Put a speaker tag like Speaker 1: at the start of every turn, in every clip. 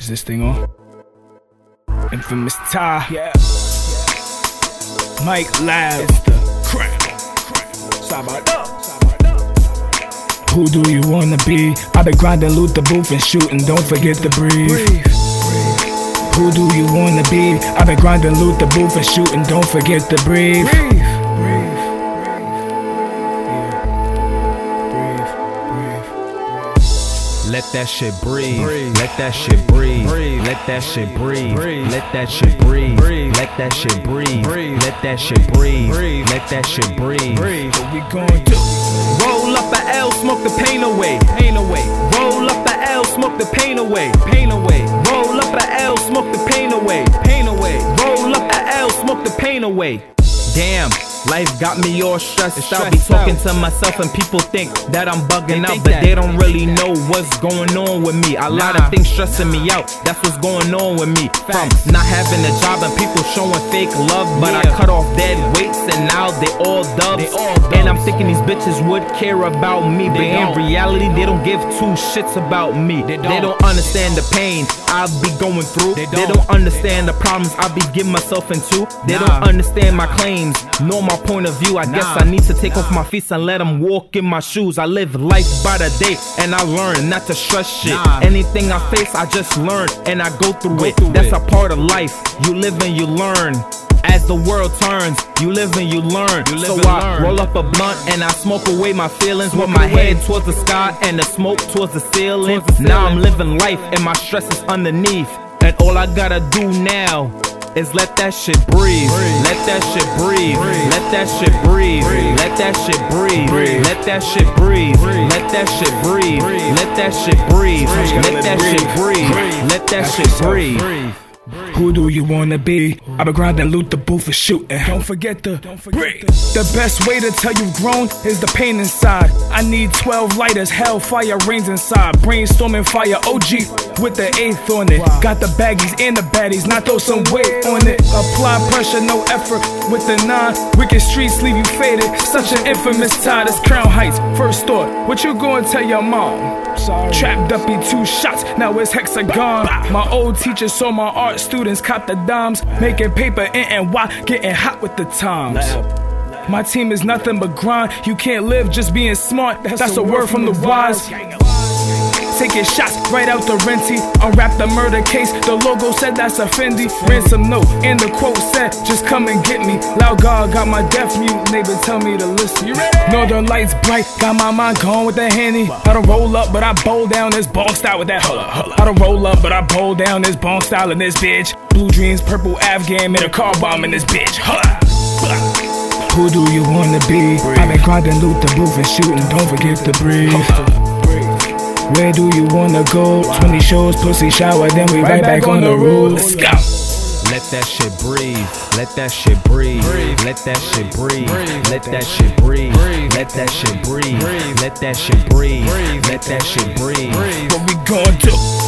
Speaker 1: Is this thing on? Infamous Ty.
Speaker 2: Yeah.
Speaker 1: Mike Loud.
Speaker 2: It's the. Sabado.
Speaker 1: Who do you wanna be? i been grinding, loot the booth and shooting. Don't forget to breathe.
Speaker 2: Breathe.
Speaker 1: Who do you wanna be? i been grinding, loot the booth and shooting. Don't forget to. Breathe.
Speaker 2: Breathe.
Speaker 3: Let that shit breathe.
Speaker 2: Breathe.
Speaker 3: Let that shit breathe. Let that shit breathe. Let that shit breathe. Let that shit breathe. Let that shit breathe. Let that shit breathe.
Speaker 1: What we gon' do?
Speaker 3: Roll up a L, smoke the pain away. Pain away. Roll up a L, smoke the pain away. Pain away. Roll up a L, smoke the pain away. Pain away. Roll up a L, smoke the pain away. Damn. Life got me all stressed out. Be talking
Speaker 2: out.
Speaker 3: to myself and people think that I'm bugging out, but
Speaker 2: that.
Speaker 3: they don't really know what's going on with me. A lot of things stressing me out. That's what's going on with me. From not having a job and people showing fake love, but I cut off thinking these bitches would care about me, but in reality they don't give two shits about me.
Speaker 2: They
Speaker 3: They
Speaker 2: don't.
Speaker 3: don't understand the pain I be going through.
Speaker 2: They
Speaker 3: They
Speaker 2: don't.
Speaker 3: don't understand the problems I be getting myself into. They
Speaker 2: Nah.
Speaker 3: don't understand my claims, nor my point of view. I guess I need to take off my feet and let them walk in my shoes. I live life by the day, and I learn not to stress shit.
Speaker 2: Nah.
Speaker 3: Anything I face, I just learn, and I go through
Speaker 2: Go
Speaker 3: it.
Speaker 2: through
Speaker 3: That's
Speaker 2: it.
Speaker 3: a part of life. You live and you learn. As the world turns, you live and you learn.
Speaker 2: You live
Speaker 3: so
Speaker 2: and
Speaker 3: I
Speaker 2: learn.
Speaker 3: roll up a blunt and I smoke away my feelings
Speaker 2: Smoke
Speaker 3: with my
Speaker 2: away.
Speaker 3: head towards the sky and the smoke towards the ceiling.
Speaker 2: Towards the
Speaker 3: Now I'm living life and my stress is underneath. And all I gotta do now is let that shit breathe.
Speaker 2: Breathe.
Speaker 3: Let that shit breathe.
Speaker 2: Breathe.
Speaker 3: Let that shit breathe.
Speaker 2: Breathe.
Speaker 3: Let that shit breathe.
Speaker 2: Breathe.
Speaker 3: Let that shit breathe.
Speaker 2: Breathe.
Speaker 3: Let that shit breathe.
Speaker 2: Breathe.
Speaker 3: Let that shit breathe.
Speaker 2: Breathe.
Speaker 3: Let that shit breathe.
Speaker 2: Breathe.
Speaker 3: Let that shit breathe.
Speaker 2: Breathe.
Speaker 1: Who do you wanna be? I've been grinding, loot the booth and shooting. Don't forget to breathe. The best way to tell you've grown is the pain inside. I need 12 lighters, hellfire rains inside. Brainstorming fire, OG with the eighth on it. Got the baggies and the baddies, not throw some weight on it. Apply pressure, no effort with the nine. Wicked streets leave you faded. Such an Infamous Ty, this Crown Heights. First thought, what you gonna tell your mom? Trapped up in two shots, now it's hexagon. My old teacher saw my art students cop the dimes, making paper in NY, getting hot with the times. My team is nothing but grind. You can't live just being smart. That's, a word from the wise. Taking shots right out the renty. Unwrap the murder case. The logo said that's a Fendi. Ransom note. And the quote said, just come and get me. Loud God got my deaf mute. Neighbor tell me to listen. You ready? Northern lights bright. Got my mind going with the handy. I don't roll up, but I bowl down this bone style with that. Hold up. I don't roll up, but I bowl down this bone style in this bitch. Blue dreams, purple Afghan, made a car bomb in this bitch. Huh. Who do you wanna be? I've been grinding, loot the booth and shooting. Don't forget to breathe. Where do you wanna go? 20 shows, pussy shower, then we right, back, on the road. Let's go.
Speaker 3: Let that shit breathe. Let that shit breathe.
Speaker 2: Breathe.
Speaker 3: Let that shit breathe.
Speaker 2: Breathe.
Speaker 3: Let that shit breathe.
Speaker 2: Breathe.
Speaker 3: Let that shit breathe.
Speaker 2: Breathe.
Speaker 3: Let that shit breathe.
Speaker 2: Breathe.
Speaker 3: Let that shit breathe.
Speaker 2: Breathe.
Speaker 1: What we gon' do?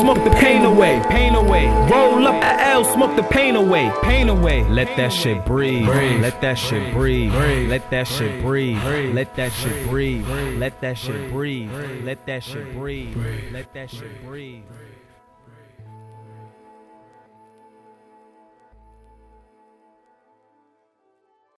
Speaker 3: Smoke the pain away. Pain away. Roll up a L, smoke the pain away. Pain away. Let that shit breathe. Let that shit breathe. Let that shit breathe. Let that shit breathe. Let that shit breathe. Let that shit.
Speaker 1: Breathe.
Speaker 3: Let that shit breathe.